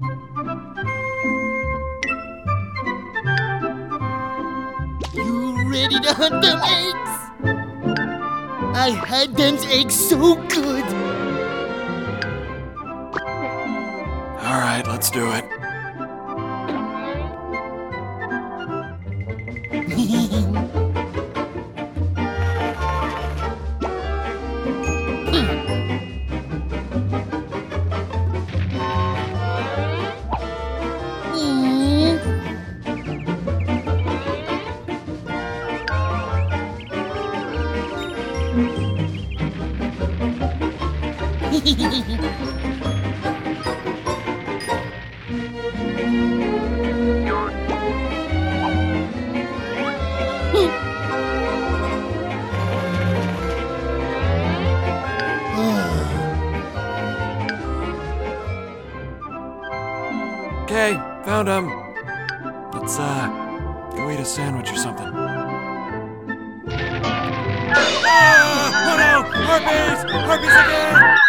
You ready to hunt them eggs? I had them eggs so good. All right, let's do it. Okay, found him. Let's, uh, go eat a sandwich or something. No! Harpies! Harpies again!